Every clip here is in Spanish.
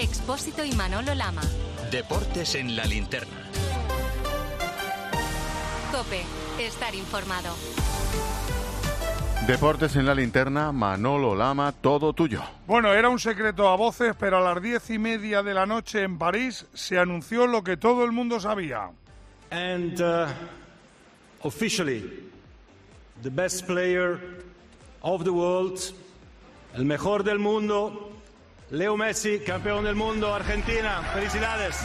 Expósito y Manolo Lama. Deportes en la linterna. Cope, estar informado. Deportes en la linterna, Manolo Lama, todo tuyo. Bueno, era un secreto a voces, pero a las diez y media de la noche en París se anunció lo que todo el mundo sabía. And uh, officially, the best player of the world, el mejor del mundo, Leo Messi, campeón del mundo, Argentina. Felicidades.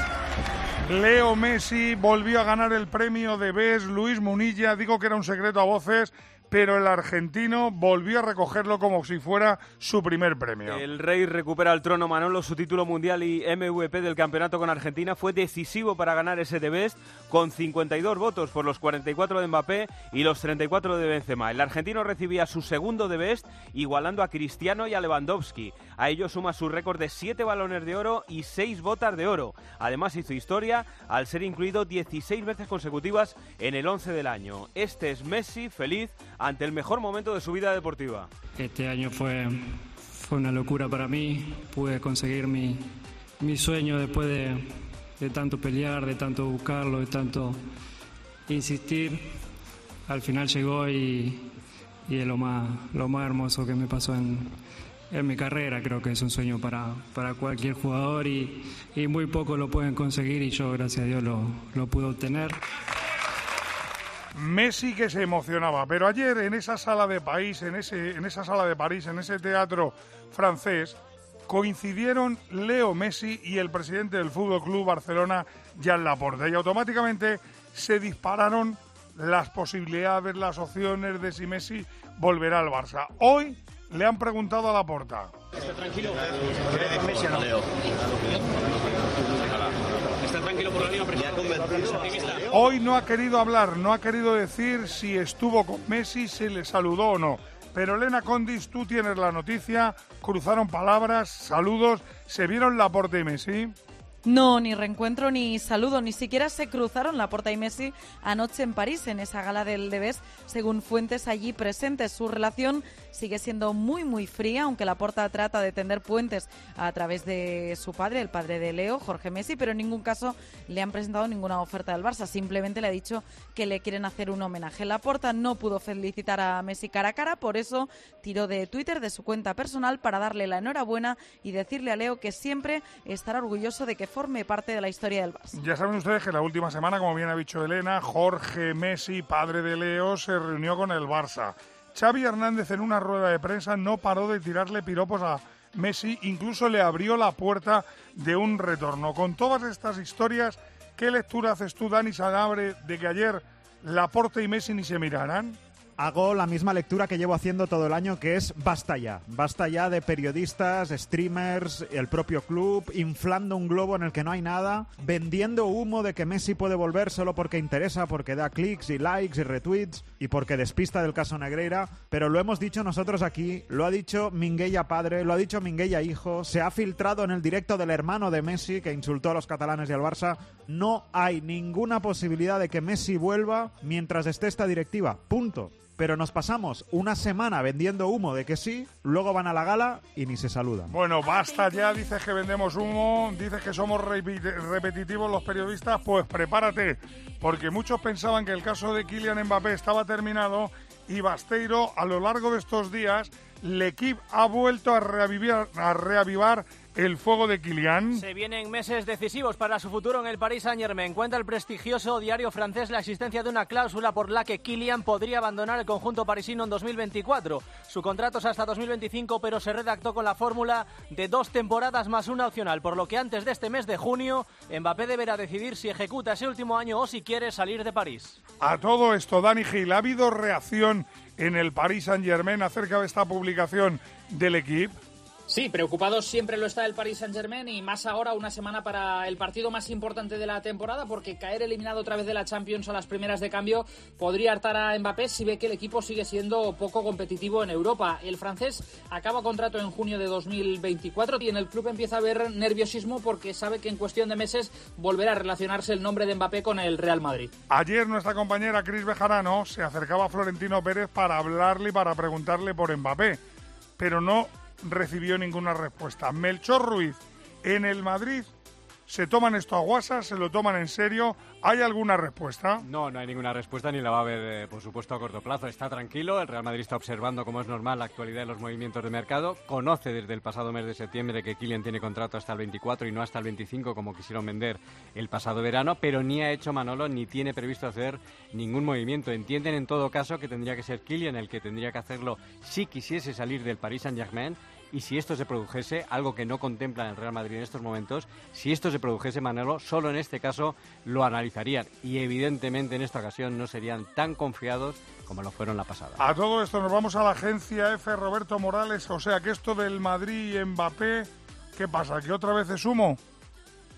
Leo Messi volvió a ganar el premio de BES. Luis Munilla dijo que era un secreto a voces, pero el argentino volvió a recogerlo como si fuera su primer premio. El Rey recupera el trono Manolo, su título mundial y MVP del campeonato con Argentina fue decisivo para ganar ese de Best con 52 votos por los 44 de Mbappé y los 34 de Benzema. El argentino recibía su segundo de Best igualando a Cristiano y a Lewandowski. A ello suma su récord de 7 balones de oro y 6 botas de oro. Además hizo historia al ser incluido 16 veces consecutivas en el 11 del año. Este es Messi feliz ante el mejor momento de su vida deportiva. Este año fue, fue una locura para mí. Pude conseguir mi, mi sueño después de, de tanto pelear, de tanto buscarlo, de tanto insistir. Al final llegó y, y es lo más, lo más hermoso que me pasó en, en mi carrera. Creo que es un sueño para, para cualquier jugador y, y muy pocos lo pueden conseguir y yo, gracias a Dios, lo, lo pude obtener. Messi que se emocionaba, pero ayer en esa sala de país, en ese, en esa sala de París, en ese teatro francés, coincidieron Leo Messi y el presidente del Fútbol Club Barcelona, Jan Laporta, y automáticamente se dispararon las posibilidades, las opciones de si Messi volverá al Barça. Hoy le han preguntado a Laporta. ¿Está tranquilo? Messi no. ¿Está tranquilo por la misma presión? Hoy no ha querido hablar, no ha querido decir si estuvo con Messi, si le saludó o no. Pero Elena Condis, tú tienes la noticia, cruzaron palabras, saludos, se vieron Laporta y Messi. No, ni reencuentro ni saludo, ni siquiera se cruzaron Laporta y Messi anoche en París, en esa gala del Debes, según fuentes allí presentes. Su relación sigue siendo muy, muy fría, aunque Laporta trata de tender puentes a través de su padre, el padre de Leo, Jorge Messi, pero en ningún caso le han presentado ninguna oferta del Barça. Simplemente le ha dicho que le quieren hacer un homenaje. Laporta no pudo felicitar a Messi cara a cara, por eso tiró de Twitter, de su cuenta personal, para darle la enhorabuena y decirle a Leo que siempre estará orgulloso de que forme parte de la historia del Barça. Ya saben ustedes que la última semana, como bien ha dicho Elena, Jorge Messi, padre de Leo, se reunió con el Barça. Xavi Hernández en una rueda de prensa no paró de tirarle piropos a Messi, incluso le abrió la puerta de un retorno. Con todas estas historias, ¿qué lectura haces tú, Dani Sagabre, de que ayer Laporte y Messi ni se miraran? Hago la misma lectura que llevo haciendo todo el año, que es basta ya. Basta ya de periodistas, streamers, el propio club, inflando un globo en el que no hay nada, vendiendo humo de que Messi puede volver solo porque interesa, porque da clics y likes y retweets y porque despista del caso Negreira. Pero lo hemos dicho nosotros aquí, lo ha dicho Minguella padre, lo ha dicho Minguella hijo, se ha filtrado en el directo del hermano de Messi que insultó a los catalanes y al Barça. No hay ninguna posibilidad de que Messi vuelva mientras esté esta directiva. Punto pero nos pasamos una semana vendiendo humo de que sí, luego van a la gala y ni se saludan. Bueno, basta ya, dices que vendemos humo, dices que somos repetitivos los periodistas, pues prepárate, porque muchos pensaban que el caso de Kylian Mbappé estaba terminado y Basteiro a lo largo de estos días, L'Equipe ha vuelto a reavivar el fuego de Kylian. Se vienen meses decisivos para su futuro en el Paris Saint-Germain. Cuenta el prestigioso diario francés la existencia de una cláusula por la que Kylian podría abandonar el conjunto parisino en 2024. Su contrato es hasta 2025, pero se redactó con la fórmula de dos temporadas más una opcional, por lo que antes de este mes de junio, Mbappé deberá decidir si ejecuta ese último año o si quiere salir de París. A todo esto, Dani Gil, ¿ha habido reacción en el Paris Saint-Germain acerca de esta publicación del equipo? Sí, preocupado siempre lo está el Paris Saint-Germain y más ahora una semana para el partido más importante de la temporada porque caer eliminado otra vez de la Champions a las primeras de cambio podría hartar a Mbappé si ve que el equipo sigue siendo poco competitivo en Europa. El francés acaba contrato en junio de 2024 y en el club empieza a ver nerviosismo porque sabe que en cuestión de meses volverá a relacionarse el nombre de Mbappé con el Real Madrid. Ayer nuestra compañera Cris Bejarano se acercaba a Florentino Pérez para hablarle y para preguntarle por Mbappé, pero no recibió ninguna respuesta. Melchor Ruiz, En el Madrid se toman esto a guasa, se lo toman en serio. ¿Hay alguna respuesta? No, no hay ninguna respuesta ni la va a haber, eh, por supuesto, a corto plazo. Está tranquilo, el Real Madrid está observando, como es normal, la actualidad de los movimientos de mercado. Conoce desde el pasado mes de septiembre que Kylian tiene contrato hasta el 24 y no hasta el 25, como quisieron vender el pasado verano, pero ni ha hecho Manolo ni tiene previsto hacer ningún movimiento. Entienden en todo caso que tendría que ser Kylian el que tendría que hacerlo si quisiese salir del Paris Saint-Germain y si esto se produjese, algo que no contempla el Real Madrid en estos momentos, si esto se produjese, Manolo, solo en este caso lo analizarían y evidentemente en esta ocasión no serían tan confiados como lo fueron la pasada. A todo esto nos vamos a la agencia F. Roberto Morales, o sea que esto del Madrid y Mbappé, ¿qué pasa? ¿Que otra vez es humo?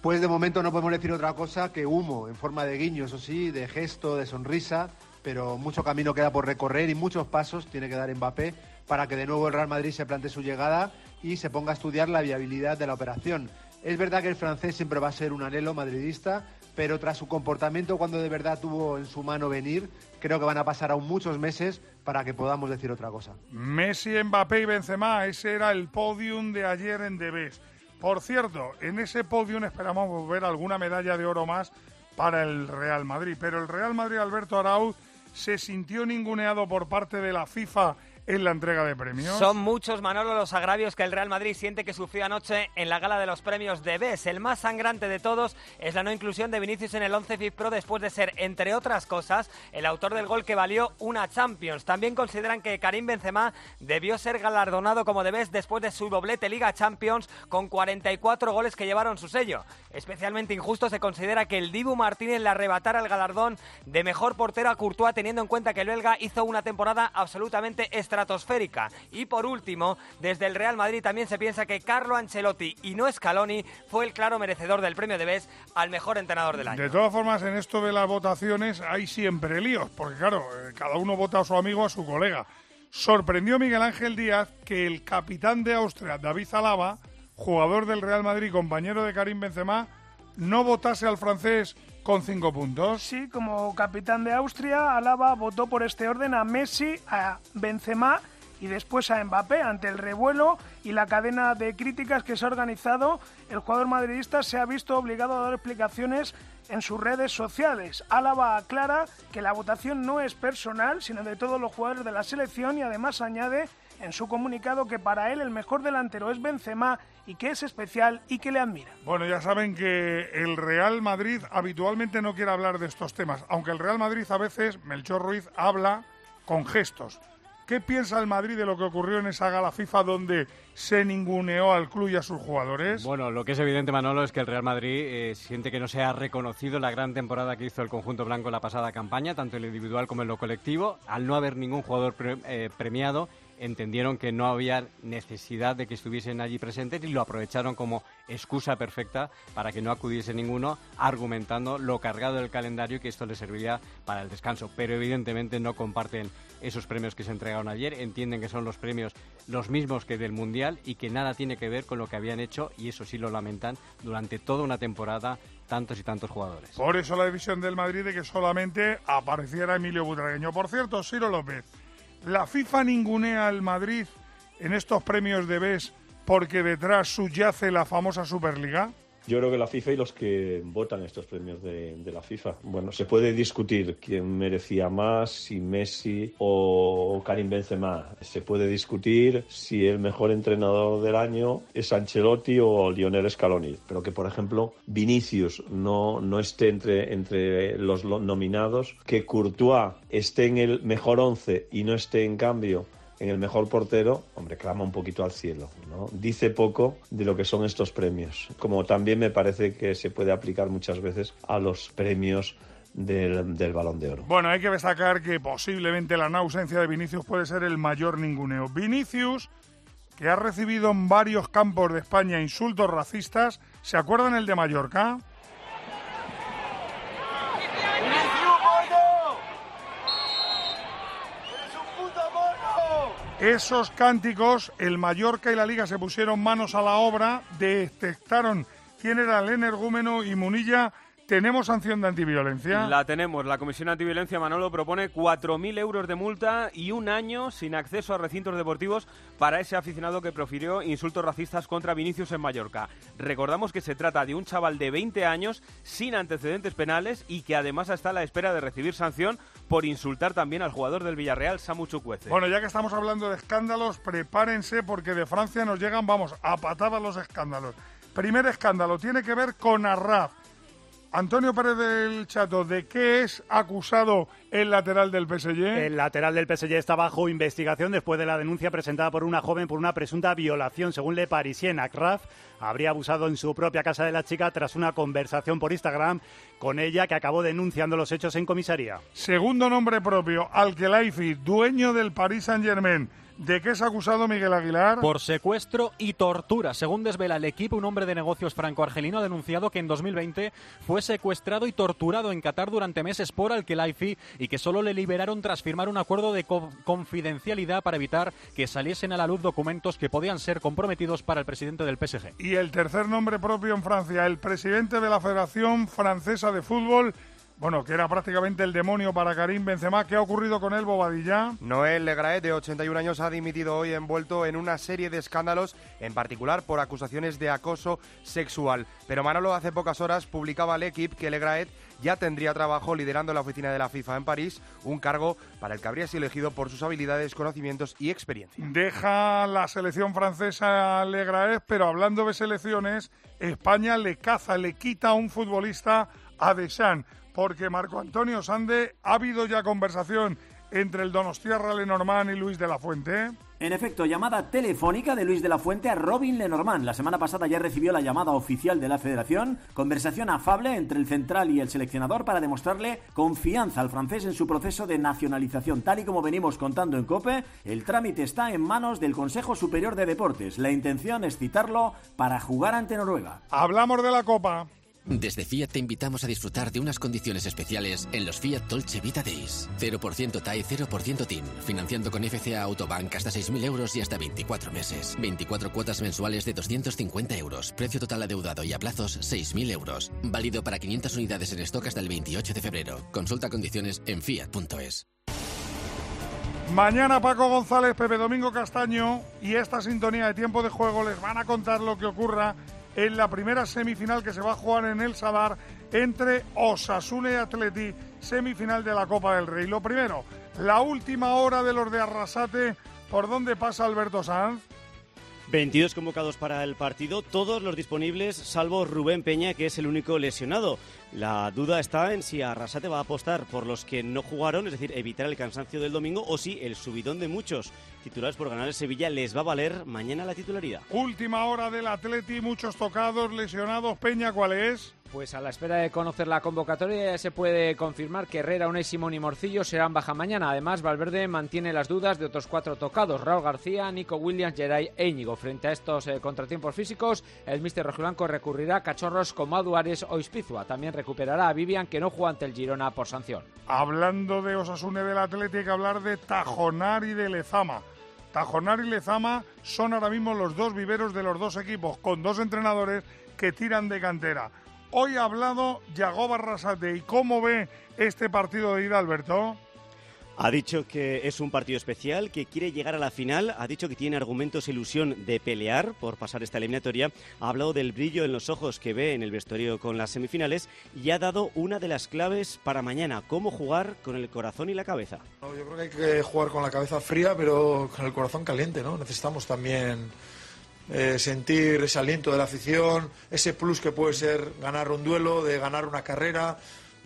Pues de momento no podemos decir otra cosa que humo, en forma de guiño, eso sí, de gesto, de sonrisa, pero mucho camino queda por recorrer y muchos pasos tiene que dar Mbappé para que de nuevo el Real Madrid se plante su llegada y se ponga a estudiar la viabilidad de la operación. Es verdad que el francés siempre va a ser un anhelo madridista, pero tras su comportamiento cuando de verdad tuvo en su mano venir, creo que van a pasar aún muchos meses para que podamos decir otra cosa. Messi, Mbappé y Benzema, ese era el podium de ayer en Debes. Por cierto, en ese podium esperamos ver alguna medalla de oro más para el Real Madrid, pero el Real Madrid Alberto Arauz se sintió ninguneado por parte de la FIFA en la entrega de premios. Son muchos, Manolo, los agravios que el Real Madrid siente que sufrió anoche en la gala de los premios de BES. El más sangrante de todos es la no inclusión de Vinicius en el 11 FIF Pro después de ser, entre otras cosas, el autor del gol que valió una Champions. También consideran que Karim Benzema debió ser galardonado como de BES después de su doblete Liga Champions con 44 goles que llevaron su sello. Especialmente injusto se considera que el Dibu Martínez le arrebatara el galardón de mejor portero a Courtois teniendo en cuenta que el belga hizo una temporada absolutamente extraordinaria estratosférica. Y por último, desde el Real Madrid también se piensa que Carlo Ancelotti y no Scaloni fue el claro merecedor del premio de BES al mejor entrenador del año. De todas formas, en esto de las votaciones hay siempre líos, porque claro, eh, cada uno vota a su amigo, a su colega. Sorprendió Miguel Ángel Díaz que el capitán de Austria, David Alaba, jugador del Real Madrid, compañero de Karim Benzema, no votase al francés con cinco puntos. Sí, como capitán de Austria, Alaba votó por este orden a Messi, a Benzema y después a Mbappé. Ante el revuelo y la cadena de críticas que se ha organizado, el jugador madridista se ha visto obligado a dar explicaciones en sus redes sociales. Álava aclara que la votación no es personal, sino de todos los jugadores de la selección y además añade en su comunicado que para él el mejor delantero es Benzema y que es especial y que le admira. Bueno, ya saben que el Real Madrid habitualmente no quiere hablar de estos temas, aunque el Real Madrid a veces, Melchor Ruiz, habla con gestos. ¿Qué piensa el Madrid de lo que ocurrió en esa gala FIFA donde se ninguneó al club y a sus jugadores? Bueno, lo que es evidente, Manolo, es que el Real Madrid eh, siente que no se ha reconocido la gran temporada que hizo el conjunto blanco en la pasada campaña, tanto en lo individual como en lo colectivo, al no haber ningún jugador eh, premiado entendieron que no había necesidad de que estuviesen allí presentes y lo aprovecharon como excusa perfecta para que no acudiese ninguno, argumentando lo cargado del calendario y que esto les serviría para el descanso. Pero evidentemente no comparten esos premios que se entregaron ayer, entienden que son los premios los mismos que del Mundial y que nada tiene que ver con lo que habían hecho, y eso sí lo lamentan, durante toda una temporada tantos y tantos jugadores. Por eso la división del Madrid de que solamente apareciera Emilio Butragueño. Por cierto, Ciro López. La FIFA ningunea al Madrid en estos premios de BES porque detrás subyace la famosa Superliga. Yo creo que la FIFA y los que votan estos premios de, la FIFA. Bueno, se puede discutir quién merecía más, si Messi o Karim Benzema. Se puede discutir si el mejor entrenador del año es Ancelotti o Lionel Scaloni. Pero que, por ejemplo, Vinicius no, no esté entre, entre los nominados, que Courtois esté en el mejor once y no esté en cambio en el mejor portero, hombre, clama un poquito al cielo, ¿no? Dice poco de lo que son estos premios, como también me parece que se puede aplicar muchas veces a los premios del, del, balón de oro. Bueno, hay que destacar que posiblemente la ausencia de Vinicius puede ser el mayor ninguneo. Vinicius, que ha recibido en varios campos de España insultos racistas, ¿se acuerdan el de Mallorca? Esos cánticos, el Mallorca y la Liga se pusieron manos a la obra, detectaron quién era el energúmeno y Munilla ¿Tenemos sanción de antiviolencia? La tenemos. La Comisión Antiviolencia Manolo propone 4.000 euros de multa y un año sin acceso a recintos deportivos para ese aficionado que profirió insultos racistas contra Vinicius en Mallorca. Recordamos que se trata de un chaval de 20 años sin antecedentes penales y que además está a la espera de recibir sanción por insultar también al jugador del Villarreal, Samu Chukwueze. Bueno, ya que estamos hablando de escándalos, prepárense porque de Francia nos llegan, vamos, a patadas los escándalos. Primer escándalo tiene que ver con Arraf. Antonio Pérez del Chato, ¿de qué es acusado el lateral del PSG? El lateral del PSG está bajo investigación después de la denuncia presentada por una joven por una presunta violación. Según Le Parisien, Akraf habría abusado en su propia casa de la chica tras una conversación por Instagram con ella que acabó denunciando los hechos en comisaría. Segundo nombre propio, Al-Khelaifi, dueño del Paris Saint-Germain. ¿De qué es acusado Miguel Aguilar? Por secuestro y tortura. Según desvela el equipo, un hombre de negocios franco-argelino ha denunciado que en 2020 fue secuestrado y torturado en Qatar durante meses por Al-Khelaifi y que solo le liberaron tras firmar un acuerdo de confidencialidad para evitar que saliesen a la luz documentos que podían ser comprometidos para el presidente del PSG. Y el tercer nombre propio en Francia, el presidente de la Federación Francesa de Fútbol, bueno, que era prácticamente el demonio para Karim Benzema. ¿Qué ha ocurrido con él, Bobadilla? Noel Legraet, de 81 años, ha dimitido hoy envuelto en una serie de escándalos, en particular por acusaciones de acoso sexual. Pero Manolo hace pocas horas publicaba al equipo que Legraet ya tendría trabajo liderando la oficina de la FIFA en París, un cargo para el que habría sido elegido por sus habilidades, conocimientos y experiencia. Deja la selección francesa Legraet, pero hablando de selecciones, España le caza, le quita a un futbolista a Deschamps porque Marco Antonio Sande, ¿ha habido ya conversación entre el Donostierra Lenormand y Luis de la Fuente? En efecto, llamada telefónica de Luis de la Fuente a Robin Lenormand. La semana pasada ya recibió la llamada oficial de la federación, conversación afable entre el central y el seleccionador para demostrarle confianza al francés en su proceso de nacionalización. Tal y como venimos contando en COPE, el trámite está en manos del Consejo Superior de Deportes. La intención es citarlo para jugar ante Noruega. Hablamos de la Copa. Desde Fiat te invitamos a disfrutar de unas condiciones especiales en los Fiat Dolce Vita Days. 0% TAE, 0% TIN. Financiando con FCA Autobank hasta 6.000 euros y hasta 24 meses. 24 cuotas mensuales de 250 euros. Precio total adeudado y a plazos 6.000 euros. Válido para 500 unidades en stock hasta el 28 de febrero. Consulta condiciones en fiat.es. Mañana Paco González, Pepe Domingo Castaño y esta sintonía de tiempo de juego les van a contar lo que ocurra en la primera semifinal que se va a jugar en el Sadar entre Osasuna y Atleti, semifinal de la Copa del Rey. Lo primero, la última hora de los de Arrasate, ¿por dónde pasa Alberto Sanz? 22 convocados para el partido, todos los disponibles, salvo Rubén Peña, que es el único lesionado. La duda está en si Arrasate va a apostar por los que no jugaron, es decir, evitar el cansancio del domingo, o si el subidón de muchos titulares por ganar el Sevilla les va a valer mañana la titularidad. Última hora del Atleti, muchos tocados, lesionados. Peña, ¿cuál es? Pues a la espera de conocer la convocatoria ya se puede confirmar que Herrera, Unai Simón y Morcillo serán baja mañana. Además, Valverde mantiene las dudas de otros cuatro tocados, Raúl García, Nico Williams, Geray e Íñigo. Frente a estos eh, contratiempos físicos, el míster rojiblanco recurrirá a cachorros como a Duares o Ispizua. También recuperará a Vivian, que no juega ante el Girona por sanción. Hablando de Osasune del Atlético, hay que hablar de Tajonar y de Lezama. Tajonar y Lezama son ahora mismo los dos viveros de los dos equipos, con dos entrenadores que tiran de cantera. Hoy ha hablado Yago Barrasate. ¿Y cómo ve este partido de ida, Alberto? Ha dicho que es un partido especial, que quiere llegar a la final, ha dicho que tiene argumentos e ilusión de pelear por pasar esta eliminatoria, ha hablado del brillo en los ojos que ve en el vestuario con las semifinales y ha dado una de las claves para mañana, cómo jugar con el corazón y la cabeza. yo creo que hay que jugar con la cabeza fría, pero con el corazón caliente, ¿no? Necesitamos también eh, sentir ese aliento de la afición, ese plus que puede ser ganar un duelo, de ganar una carrera.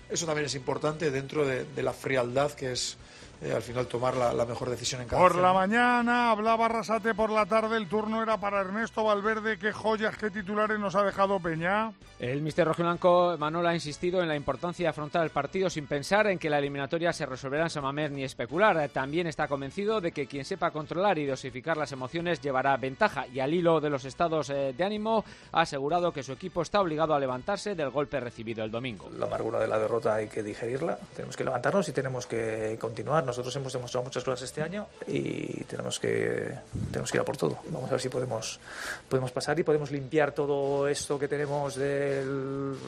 Eso también es importante dentro de, de la frialdad que es eh, al final tomar la, mejor decisión en cada Por la mañana hablaba Rasate, por la tarde el turno era para Ernesto Valverde. ¿Qué joyas, qué titulares nos ha dejado Peña? El mister rojiblanco Manuel ha insistido en la importancia de afrontar el partido sin pensar en que la eliminatoria se resolverá en Samamer ni especular. También está convencido de que quien sepa controlar y dosificar las emociones llevará ventaja y al hilo de los estados eh, de ánimo ha asegurado que su equipo está obligado a levantarse del golpe recibido el domingo. La amargura de la derrota hay que digerirla, tenemos que levantarnos y tenemos que continuar nosotros hemos demostrado muchas cosas este año y tenemos que, tenemos que ir a por todo. Vamos a ver si podemos, podemos pasar y podemos limpiar todo esto que tenemos de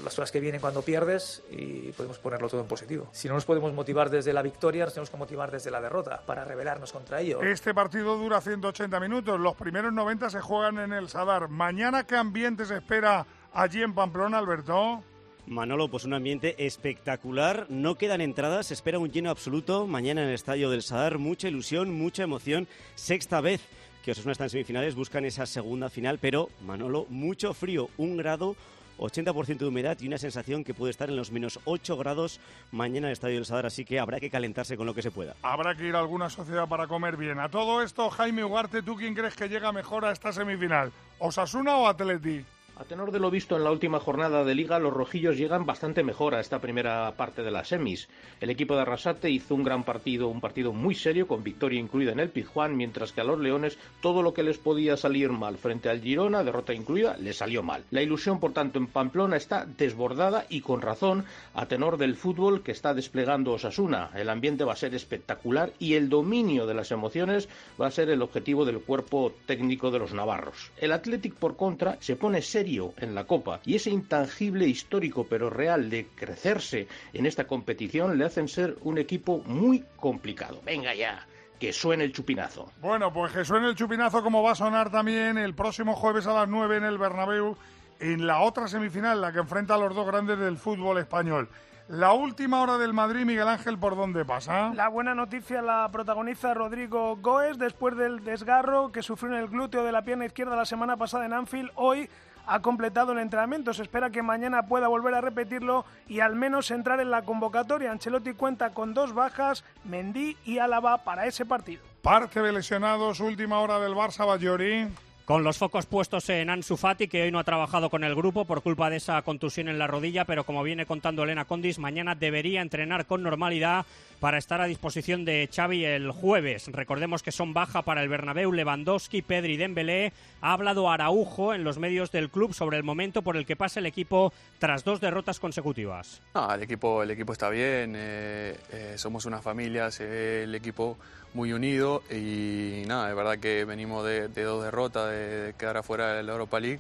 las cosas que vienen cuando pierdes y podemos ponerlo todo en positivo. Si no nos podemos motivar desde la victoria, nos tenemos que motivar desde la derrota para rebelarnos contra ello. Este partido dura 180 minutos, los primeros 90 se juegan en el Sadar. Mañana, ¿qué ambiente se espera allí en Pamplona, Alberto? Manolo, pues un ambiente espectacular. No quedan entradas, se espera un lleno absoluto. Mañana en el estadio del Sadar, mucha ilusión, mucha emoción. Sexta vez que Osasuna está en semifinales, buscan esa segunda final, pero Manolo, mucho frío, un grado. 80% de humedad y una sensación que puede estar en los menos 8 grados mañana en el Estadio del Sadar, así que habrá que calentarse con lo que se pueda. Habrá que ir a alguna sociedad para comer bien. A todo esto, Jaime Ugarte, ¿tú quién crees que llega mejor a esta semifinal? ¿Osasuna o Atleti? A tenor de lo visto en la última jornada de liga, los rojillos llegan bastante mejor a esta primera parte de las semis. El equipo de Arrasate hizo un gran partido, un partido muy serio, con victoria incluida en el Pizjuán, mientras que a los leones todo lo que les podía salir mal frente al Girona, derrota incluida, les salió mal. La ilusión, por tanto, en Pamplona está desbordada y con razón a tenor del fútbol que está desplegando Osasuna. El ambiente va a ser espectacular y el dominio de las emociones va a ser el objetivo del cuerpo técnico de los navarros. El Athletic, por contra, se pone serio en la Copa y ese intangible histórico pero real de crecerse en esta competición le hacen ser un equipo muy complicado. Venga ya, que suene el chupinazo. Bueno, pues que suene el chupinazo como va a sonar también el próximo jueves a las 9 en el Bernabéu en la otra semifinal, la que enfrenta a los dos grandes del fútbol español. La última hora del Madrid, Miguel Ángel, ¿por dónde pasa? La buena noticia la protagoniza Rodrigo Goes después del desgarro que sufrió en el glúteo de la pierna izquierda la semana pasada en Anfield. Hoy ha completado el entrenamiento. Se espera que mañana pueda volver a repetirlo y al menos entrar en la convocatoria. Ancelotti cuenta con dos bajas, Mendy y Álava, para ese partido. Parte de lesionados, última hora del Barça, Bayori. Con los focos puestos en Ansu Fati, que hoy no ha trabajado con el grupo por culpa de esa contusión en la rodilla, pero como viene contando Elena Condis, mañana debería entrenar con normalidad para estar a disposición de Xavi el jueves. Recordemos que son baja para el Bernabéu Lewandowski, Pedri, Dembélé. Ha hablado Araujo en los medios del club sobre el momento por el que pasa el equipo tras dos derrotas consecutivas. el equipo, el equipo está bien, eh, eh, somos una familia, se ve el equipo muy unido y nada, es verdad que venimos de, dos derrotas, de, quedar afuera de la Europa League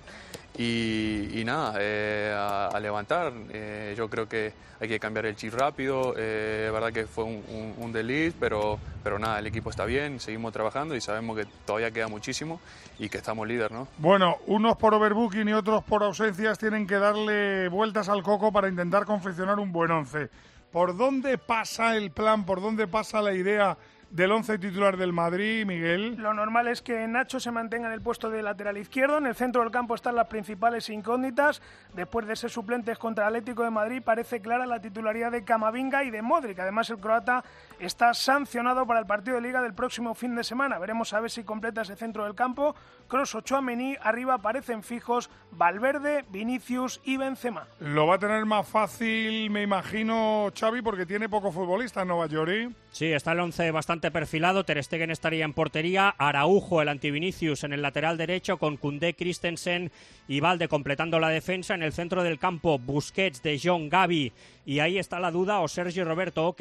y, nada, eh, a, levantar. Eh, yo creo que hay que cambiar el chip rápido, eh, verdad que fue un, un, pero, pero nada, el equipo está bien, seguimos trabajando y sabemos que todavía queda muchísimo y que estamos líder, ¿no? Bueno, unos por overbooking y otros por ausencias tienen que darle vueltas al coco para intentar confeccionar un buen once. ¿Por dónde pasa el plan? ¿Por dónde pasa la idea? Del once titular del Madrid, Miguel? Lo normal es que Nacho se mantenga en el puesto de lateral izquierdo. En el centro del campo están las principales incógnitas. Después de ser suplentes contra el Atlético de Madrid, parece clara la titularidad de Camavinga y de Modric. Además, el croata está sancionado para el partido de Liga del próximo fin de semana. Veremos a ver si completa ese centro del campo. Cross, Ochoa, Mení, arriba aparecen fijos Valverde, Vinicius y Benzema. Lo va a tener más fácil, me imagino, Xavi, porque tiene poco futbolista en Nueva York. Sí, está el once bastante perfilado. Ter Stegen estaría en portería. Araujo, el antivinicius, en el lateral derecho, con Koundé, Christensen y Valde completando la defensa. En el centro del campo, Busquets, De Jong, Gavi. Y ahí está la duda, o Sergio Roberto o.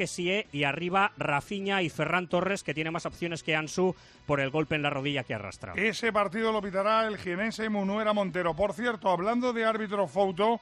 Y arriba, Rafinha y Ferran Torres, que tiene más opciones que Ansu por el golpe en la rodilla que arrastra. Ese partido lo pitará el jienense Munuera Montero. Por cierto, hablando de árbitro foto,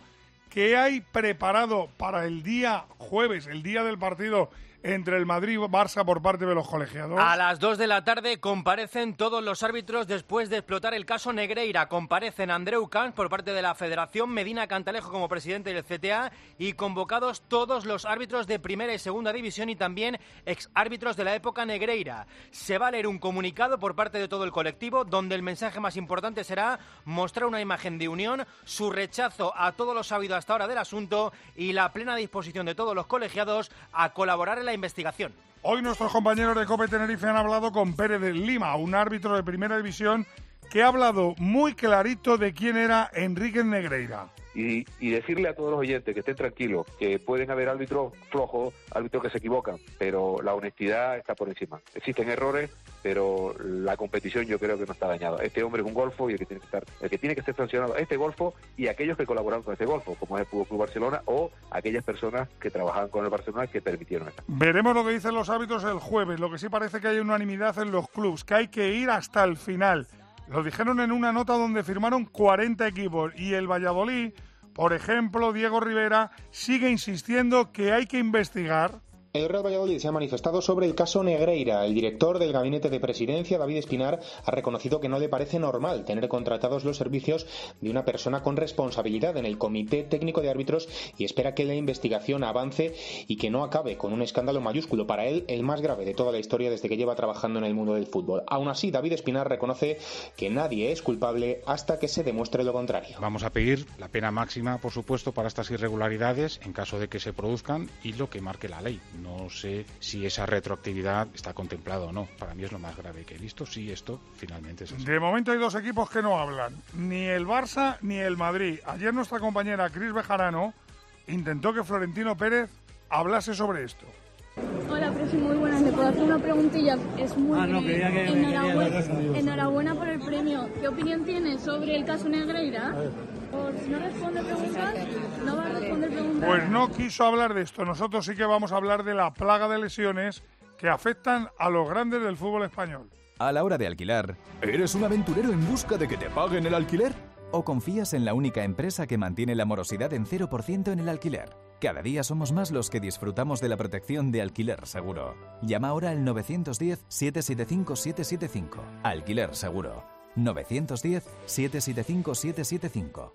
¿qué hay preparado para el día jueves, el día del partido? Entre el Madrid y Barça por parte de los colegiados. A las 2 de la tarde comparecen todos los árbitros después de explotar el caso Negreira. Comparecen Andreu Camps por parte de la Federación, Medina Cantalejo como presidente del CTA y convocados todos los árbitros de primera y segunda división y también ex árbitros de la época Negreira. Se va a leer un comunicado por parte de todo el colectivo donde el mensaje más importante será mostrar una imagen de unión, su rechazo a todo lo sabido hasta ahora del asunto y la plena disposición de todos los colegiados a colaborar en la investigación. Hoy nuestros compañeros de COPE Tenerife han hablado con Pérez de Lima, un árbitro de primera división que ha hablado muy clarito de quién era Enrique Negreira. Y, y decirle a todos los oyentes que estén tranquilos, que pueden haber árbitros flojos, árbitros que se equivocan, pero la honestidad está por encima. Existen errores, pero la competición yo creo que no está dañada. Este hombre es un golfo y el que tiene que estar, el que tiene que ser sancionado este golfo y aquellos que colaboraron con este golfo, como es el Fútbol Club Barcelona o aquellas personas que trabajaban con el Barcelona que permitieron esto. Veremos lo que dicen los árbitros el jueves. Lo que sí parece que hay unanimidad en los clubes, que hay que ir hasta el final. Lo dijeron en una nota donde firmaron 40 equipos. Y el Valladolid, por ejemplo, Diego Rivera, sigue insistiendo que hay que investigar el Real Valladolid se ha manifestado sobre el caso Negreira. El director del gabinete de presidencia, David Espinar, ha reconocido que no le parece normal tener contratados los servicios de una persona con responsabilidad en el Comité Técnico de Árbitros y espera que la investigación avance y que no acabe con un escándalo mayúsculo para él, el más grave de toda la historia desde que lleva trabajando en el mundo del fútbol. Aún así, David Espinar reconoce que nadie es culpable hasta que se demuestre lo contrario. Vamos a pedir la pena máxima, por supuesto, para estas irregularidades en caso de que se produzcan y lo que marque la ley no sé si esa retroactividad está contemplada o no. Para mí es lo más grave que he visto. Si esto finalmente es así. De momento hay dos equipos que no hablan, ni el Barça ni el Madrid. Ayer nuestra compañera Cris Bejarano intentó que Florentino Pérez hablase sobre esto. Hola, Presi, muy buenas. ¿Le puedo hacer una preguntilla? Es muy Ah, no, quería que- enhorabuena, quería- enhorabuena por el premio. ¿Qué opinión tiene sobre el caso Negreira? Por si no responde preguntas, no va a responder preguntas. Pues no quiso hablar de esto. Nosotros sí que vamos a hablar de la plaga de lesiones que afectan a los grandes del fútbol español. A la hora de alquilar, ¿eres un aventurero en busca de que te paguen el alquiler? ¿O confías en la única empresa que mantiene la morosidad en 0% en el alquiler? Cada día somos más los que disfrutamos de la protección de Alquiler Seguro. Llama ahora al 910-775-775. Alquiler Seguro. 910-775-775.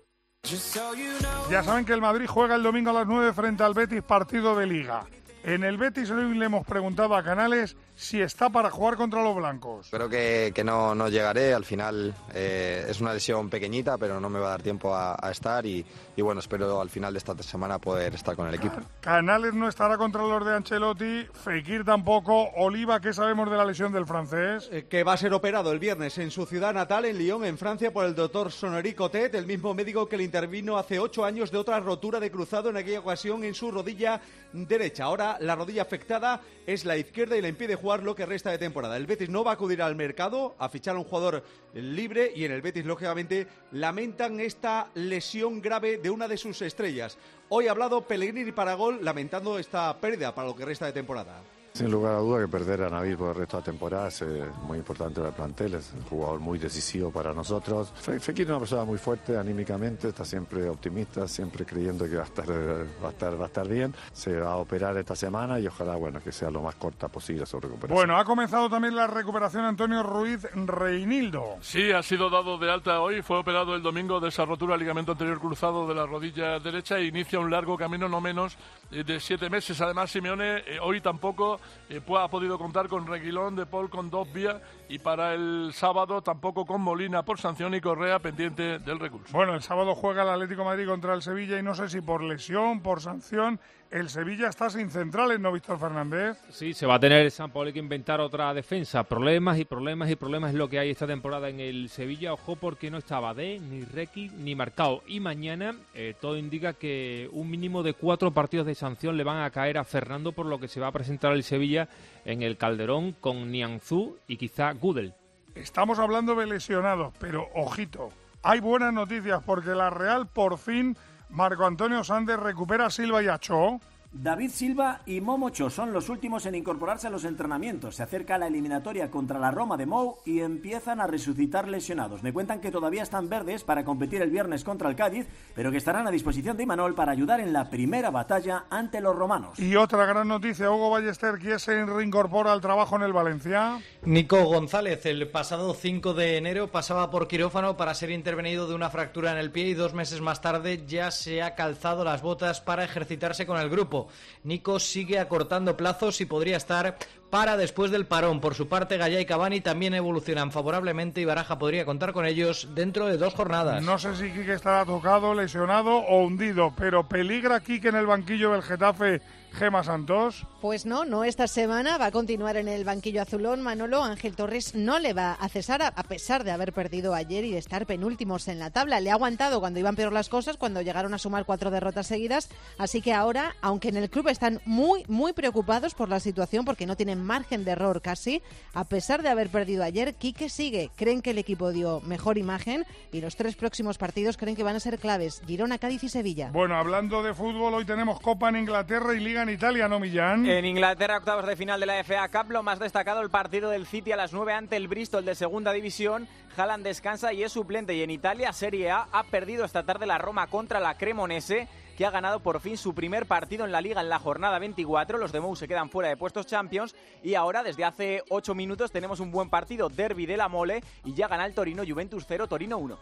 Ya saben que el Madrid juega el domingo a las 9 frente al Betis partido de liga. En el Betis hoy le hemos preguntado a Canales si está para jugar contra los blancos. Creo que, que no, no llegaré, al final eh, es una lesión pequeñita, pero no me va a dar tiempo a, a estar y, y bueno, espero al final de esta semana poder estar con el equipo. Canales no estará contra los de Ancelotti, Fekir tampoco, Oliva, ¿qué sabemos de la lesión del francés? Eh, que va a ser operado el viernes en su ciudad natal, en Lyon, en Francia, por el doctor Sonnery Cotet, el mismo médico que le intervino hace ocho años de otra rotura de cruzado en aquella ocasión en su rodilla derecha. Ahora la rodilla afectada es la izquierda y le impide jugar lo que resta de temporada. El Betis no va a acudir al mercado a fichar a un jugador libre y en el Betis, lógicamente, lamentan esta lesión grave de una de sus estrellas. Hoy ha hablado Pellegrini para gol, lamentando esta pérdida para lo que resta de temporada. Sin lugar a duda que perder a Nabil por el resto de la temporada es eh, muy importante para el plantel, es un jugador muy decisivo para nosotros. Fe- Fekir es una persona muy fuerte anímicamente, está siempre optimista, siempre creyendo que va a estar, eh, va a estar, va a estar bien. Se va a operar esta semana y ojalá bueno, que sea lo más corta posible su recuperación. Bueno, ha comenzado también la recuperación Antonio Ruiz Reinildo. Sí, ha sido dado de alta hoy, fue operado el domingo de esa rotura del ligamento anterior cruzado de la rodilla derecha e inicia un largo camino no menos eh, de siete meses. Además, Simeone eh, hoy tampoco eh, ha podido contar con Reguilón, De Paul, con Dobbia y para el sábado tampoco con Molina por sanción y Correa pendiente del recurso. Bueno, el sábado juega el Atlético Madrid contra el Sevilla y no sé si por lesión, por sanción, el Sevilla está sin centrales, ¿no, Víctor Fernández? Sí, se va a tener San Paolo que inventar otra defensa. Problemas y problemas y problemas es lo que hay esta temporada en el Sevilla. Ojo porque no estaba D, ni Requi, ni Marcao. Y mañana eh, todo indica que un mínimo de cuatro partidos de sanción le van a caer a Fernando por lo que se va a presentar el Sevilla en el Calderón con Nianzú y quizá Gudel. Estamos hablando de lesionados, pero ojito, hay buenas noticias porque la Real por fin, Marco Antonio Sández recupera a Silva y a Cho. David Silva y Momocho son los últimos en incorporarse a los entrenamientos. Se acerca la eliminatoria contra la Roma de Mou y empiezan a resucitar lesionados. Me cuentan que todavía están verdes para competir el viernes contra el Cádiz, pero que estarán a disposición de Imanol para ayudar en la primera batalla ante los romanos. Y otra gran noticia, Hugo Ballester, que se reincorpora al trabajo en el Valencia. Nico González, el pasado 5 de enero, pasaba por quirófano para ser intervenido de una fractura en el pie y dos meses más tarde ya se ha calzado las botas para ejercitarse con el grupo. Nico sigue acortando plazos y podría estar para después del parón. Por su parte, Gaya y Cavani también evolucionan favorablemente y Baraja podría contar con ellos dentro de dos jornadas. No sé si Quique estará tocado, lesionado o hundido, pero peligra Quique en el banquillo del Getafe Gema Santos. Pues no, no esta semana. Va a continuar en el banquillo azulón. Manolo Ángel Torres no le va a cesar a pesar de haber perdido ayer y de estar penúltimos en la tabla. Le ha aguantado cuando iban peor las cosas, cuando llegaron a sumar cuatro derrotas seguidas. Así que ahora, aunque en el club están muy, muy preocupados por la situación porque no tienen margen de error casi, a pesar de haber perdido ayer, Quique sigue. Creen que el equipo dio mejor imagen y los tres próximos partidos creen que van a ser claves. Girona, Cádiz y Sevilla. Bueno, hablando de fútbol, hoy tenemos Copa en Inglaterra y Liga en Italia, ¿no, Millán? En Inglaterra, octavos de final de la FA Cup, lo más destacado el partido del City a las 9 ante el Bristol de segunda división. Haaland descansa y es suplente. Y en Italia, Serie A, ha perdido esta tarde la Roma contra la Cremonese que ha ganado por fin su primer partido en la liga en la jornada 24. Los de Mou se quedan fuera de puestos Champions y ahora desde hace 8 minutos tenemos un buen partido, Derby de la Mole y ya gana el Torino Juventus 0, Torino 1.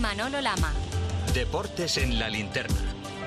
Manolo Lama. Deportes en la linterna.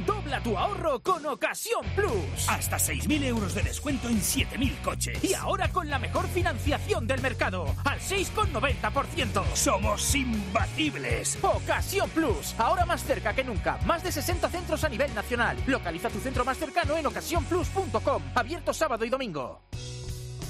Dobla tu ahorro con Ocasión Plus. Hasta 6.000 euros de descuento en 7.000 coches. Y ahora con la mejor financiación del mercado, al 6,90%. Somos imbatibles. Ocasión Plus, ahora más cerca que nunca. Más de 60 centros a nivel nacional. Localiza tu centro más cercano en ocasiónplus.com. Abierto sábado y domingo.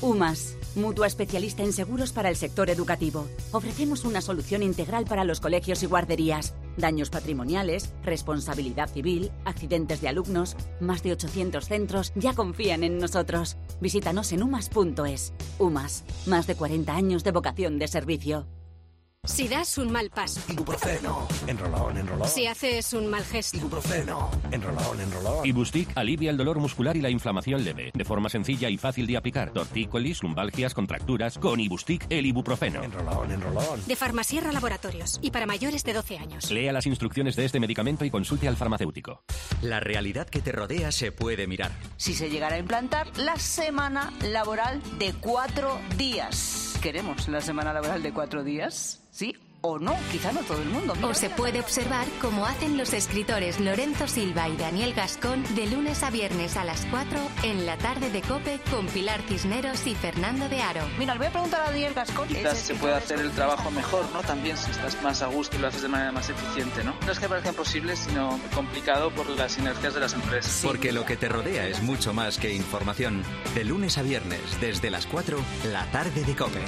UMAS, mutua especialista en seguros para el sector educativo. Ofrecemos una solución integral para los colegios y guarderías. Daños patrimoniales, responsabilidad civil, accidentes de alumnos. Más de 800 centros ya confían en nosotros. Visítanos en umas.es. UMAS, más de 40 años de vocación de servicio. Si das un mal paso. Ibuprofeno. Enrolón, enrolón. Si haces un mal gesto. Ibuprofeno. Enrolón, enrolón. Ibustic alivia el dolor muscular y la inflamación leve. De forma sencilla y fácil de aplicar. Tortícolis, lumbalgias, contracturas. Con Ibustic, el ibuprofeno. Enrolón, enrolón. De Farmasierra Laboratorios. Y para mayores de 12 años. Lea las instrucciones de este medicamento y consulte al farmacéutico. La realidad que te rodea se puede mirar. Si se llegara a implantar la semana laboral de cuatro días. ¿Queremos la semana laboral de cuatro días? ¿Sí o no? Quizá no todo el mundo. o se puede observar cómo hacen los escritores Lorenzo Silva y Daniel Gascón de lunes a viernes a las 4 en la tarde de Cope con Pilar Cisneros y Fernando de Aro. Mira, le voy a preguntar a Daniel Gascón. Quizás se puede hacer el trabajo mejor, ¿no? También si estás más a gusto y lo haces de manera más eficiente, ¿no? No es que parezca imposible, sino complicado por las sinergias de las empresas. Porque lo que te rodea es mucho más que información. De lunes a viernes, desde las 4, la tarde de Cope.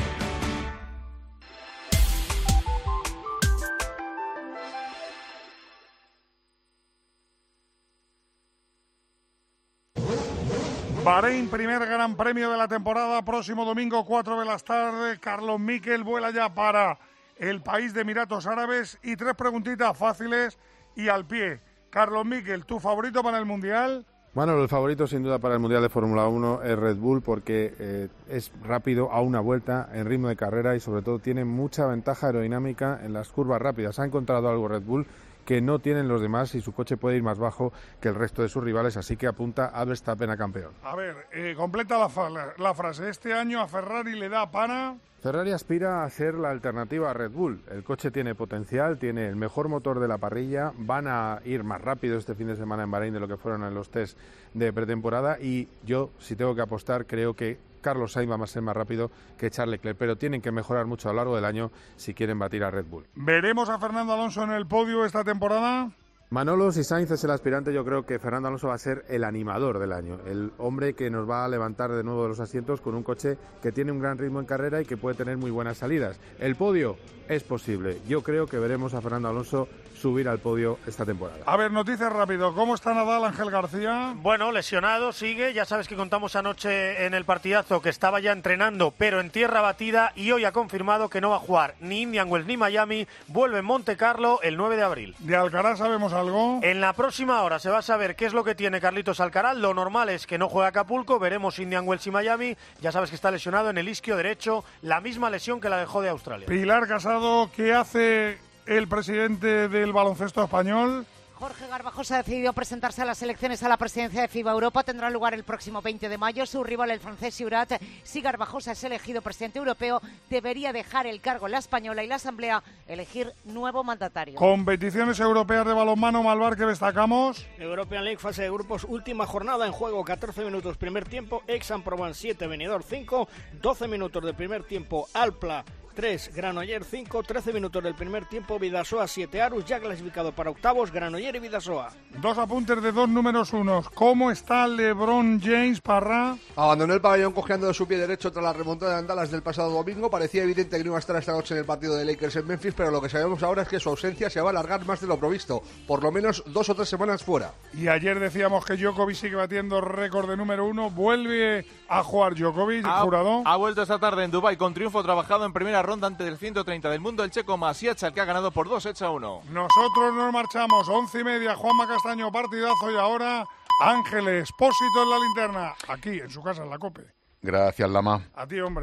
Bahrein, primer gran premio de la temporada, próximo domingo 4 de la tarde. Carlos Miquel vuela ya para el país de Emiratos Árabes y tres preguntitas fáciles y al pie. Carlos Miquel, ¿tu favorito para el Mundial? Bueno, el favorito sin duda para el Mundial de Fórmula 1 es Red Bull porque eh, es rápido a una vuelta en ritmo de carrera y sobre todo tiene mucha ventaja aerodinámica en las curvas rápidas. Ha encontrado algo Red Bull que no tienen los demás y su coche puede ir más bajo que el resto de sus rivales, así que apunta a Verstappen a campeón. A ver, eh, completa la, la, frase. Este año a Ferrari le da pana. Ferrari aspira a ser la alternativa a Red Bull. El coche tiene potencial, tiene el mejor motor de la parrilla, van a ir más rápido este fin de semana en Bahrein de lo que fueron en los test de pretemporada y yo, si tengo que apostar, creo que Carlos Sainz va a ser más rápido que Charles Leclerc, pero tienen que mejorar mucho a lo largo del año si quieren batir a Red Bull. ¿Veremos a Fernando Alonso en el podio esta temporada? Manolo, si Sainz es el aspirante, yo creo que Fernando Alonso va a ser el animador del año, el hombre que nos va a levantar de nuevo de los asientos con un coche que tiene un gran ritmo en carrera y que puede tener muy buenas salidas. El podio es posible. Yo creo que veremos a Fernando Alonso subir al podio esta temporada. A ver, noticias rápido. ¿Cómo está Nadal, Ángel García? Bueno, lesionado, sigue. Ya sabes que contamos anoche en el partidazo que estaba ya entrenando, pero en tierra batida y hoy ha confirmado que no va a jugar ni Indian Wells ni Miami. Vuelve en Monte Carlo el 9 de abril. ¿De Alcaraz sabemos algo? En la próxima hora se va a saber qué es lo que tiene Carlitos Alcaraz. Lo normal es que no juegue a Acapulco. Veremos Indian Wells y Miami. Ya sabes que está lesionado en el isquio derecho, la misma lesión que la dejó de Australia. Pilar Casado, ¿qué hace el presidente del baloncesto español. Jorge Garbajosa ha decidido presentarse a las elecciones a la presidencia de FIBA Europa. Tendrá lugar el próximo 20 de mayo. Su rival, el francés Siurat, si Garbajosa es elegido presidente europeo, debería dejar el cargo en la española y la Asamblea elegir nuevo mandatario. Competiciones europeas de balonmano, Malvar, que destacamos. European League, fase de grupos, última jornada en juego, 14 minutos primer tiempo, Exam Proban 7, Venidor 5, 12 minutos de primer tiempo, Alpla 3, Granoller 5, 13 minutos del primer tiempo, Vidasoa 7, Arus ya clasificado para octavos, Granoller y Vidasoa. Dos apuntes de dos números unos. ¿Cómo está LeBron James Parra? Abandonó el pabellón cojeando de su pie derecho tras la remontada de Andalas del pasado domingo. Parecía evidente que no iba a estar esta noche en el partido de Lakers en Memphis, pero lo que sabemos ahora es que su ausencia se va a alargar más de lo provisto, por lo menos dos o tres semanas fuera. Y ayer decíamos que Djokovic sigue batiendo récord de número uno. Vuelve a jugar Djokovic, ha, jurado. Ha vuelto esta tarde en Dubai con triunfo trabajado en primera ronda ante el 130 del mundo el checo Masiacha, el que ha ganado por 2 hecha 1. Nosotros nos marchamos, once y media, Juanma Castaño, partidazo y ahora Ángeles, Pósito en la linterna, aquí en su casa en la COPE. Gracias, Lama. A ti, hombre.